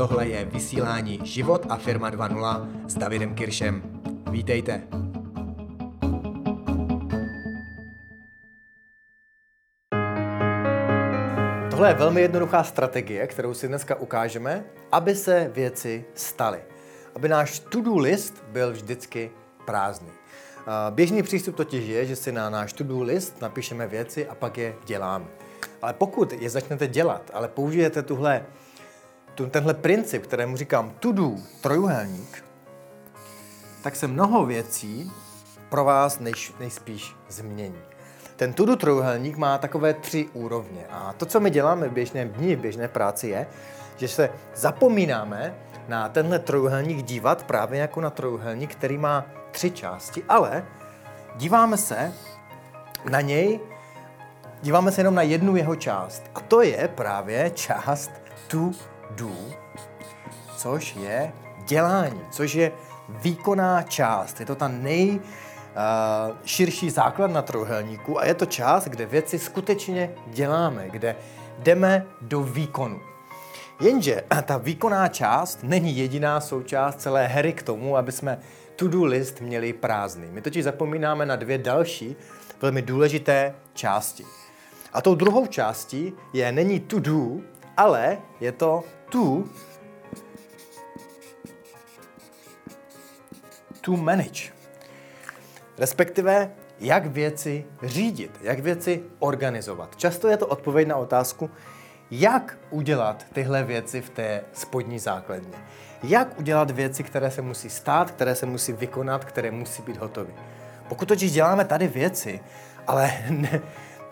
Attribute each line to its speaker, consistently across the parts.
Speaker 1: tohle je vysílání Život a firma 2.0 s Davidem Kiršem. Vítejte. Tohle je velmi jednoduchá strategie, kterou si dneska ukážeme, aby se věci staly. Aby náš to-do list byl vždycky prázdný. Běžný přístup totiž je, že si na náš to-do list napíšeme věci a pak je děláme. Ale pokud je začnete dělat, ale použijete tuhle, tu, tenhle princip, kterému říkám to-do, trojuhelník, tak se mnoho věcí pro vás nejš, nejspíš změní. Ten to-do trojuhelník má takové tři úrovně. A to, co my děláme v běžném dní, v běžné práci, je, že se zapomínáme na tenhle trojuhelník dívat právě jako na trojuhelník, který má tři části, ale díváme se na něj, díváme se jenom na jednu jeho část. A to je právě část to do, což je dělání, což je výkonná část. Je to ta nej, Uh, širší základ na trojuhelníku a je to část, kde věci skutečně děláme, kde jdeme do výkonu. Jenže ta výkonná část není jediná součást celé hry k tomu, aby jsme to-do list měli prázdný. My totiž zapomínáme na dvě další velmi důležité části. A tou druhou částí je není to do, ale je to to to manage. Respektive, jak věci řídit, jak věci organizovat. Často je to odpověď na otázku, jak udělat tyhle věci v té spodní základně. Jak udělat věci, které se musí stát, které se musí vykonat, které musí být hotové. Pokud totiž děláme tady věci, ale ne,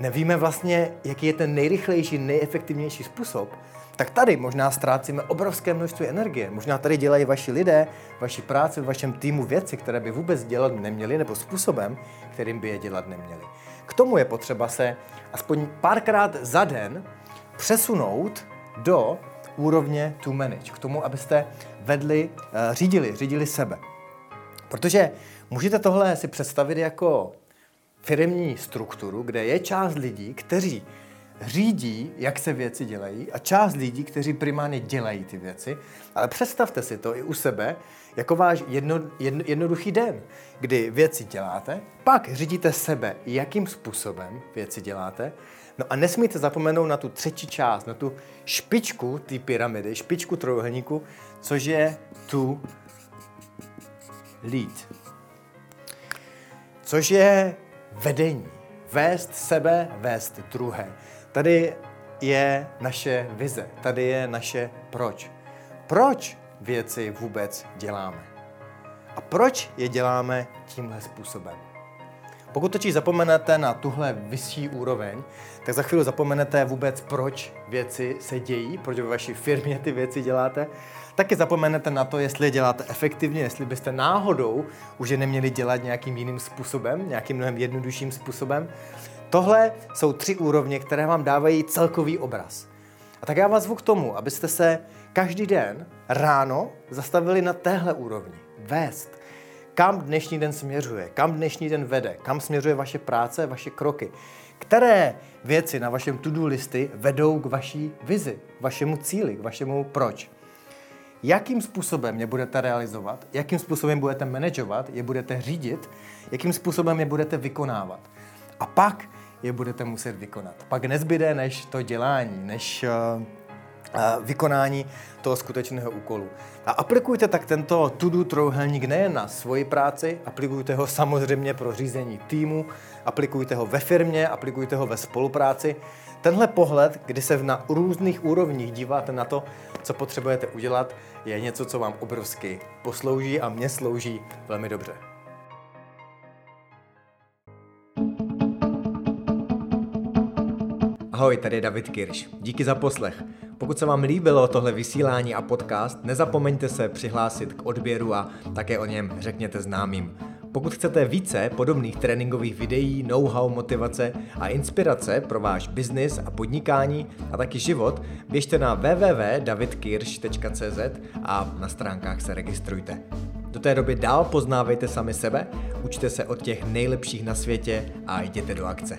Speaker 1: nevíme vlastně, jaký je ten nejrychlejší, nejefektivnější způsob, tak tady možná ztrácíme obrovské množství energie. Možná tady dělají vaši lidé, vaši práce v vašem týmu věci, které by vůbec dělat neměli, nebo způsobem, kterým by je dělat neměli. K tomu je potřeba se aspoň párkrát za den přesunout do úrovně to manage, k tomu, abyste vedli, eh, řídili, řídili sebe. Protože můžete tohle si představit jako firmní strukturu, kde je část lidí, kteří řídí, jak se věci dělají a část lidí, kteří primárně dělají ty věci. Ale představte si to i u sebe jako váš jedno, jedno, jednoduchý den, kdy věci děláte, pak řídíte sebe, jakým způsobem věci děláte, no a nesmíte zapomenout na tu třetí část, na tu špičku té pyramidy, špičku trojuhelníku, což je tu lead. Což je vedení. Vést sebe, vést druhé. Tady je naše vize, tady je naše proč. Proč věci vůbec děláme? A proč je děláme tímhle způsobem? Pokud totiž zapomenete na tuhle vyšší úroveň, tak za chvíli zapomenete vůbec, proč věci se dějí, proč ve vaší firmě ty věci děláte. Taky zapomenete na to, jestli je děláte efektivně, jestli byste náhodou už je neměli dělat nějakým jiným způsobem, nějakým mnohem jednodušším způsobem. Tohle jsou tři úrovně, které vám dávají celkový obraz. A tak já vás zvu k tomu, abyste se každý den ráno zastavili na téhle úrovni. Vést. Kam dnešní den směřuje, kam dnešní den vede, kam směřuje vaše práce, vaše kroky. Které věci na vašem to-do listy vedou k vaší vizi, k vašemu cíli, k vašemu proč. Jakým způsobem je budete realizovat, jakým způsobem budete manažovat, je budete řídit, jakým způsobem je budete vykonávat. A pak je budete muset vykonat. Pak nezbyde než to dělání, než uh, vykonání toho skutečného úkolu. A aplikujte tak tento to-do nejen na svoji práci, aplikujte ho samozřejmě pro řízení týmu, aplikujte ho ve firmě, aplikujte ho ve spolupráci. Tenhle pohled, kdy se na různých úrovních díváte na to, co potřebujete udělat, je něco, co vám obrovsky poslouží a mě slouží velmi dobře. Ahoj, tady je David Kirš. Díky za poslech. Pokud se vám líbilo tohle vysílání a podcast, nezapomeňte se přihlásit k odběru a také o něm řekněte známým. Pokud chcete více podobných tréninkových videí, know-how, motivace a inspirace pro váš biznis a podnikání a taky život, běžte na www.davidkirsch.cz a na stránkách se registrujte. Do té doby dál poznávejte sami sebe, učte se od těch nejlepších na světě a jděte do akce.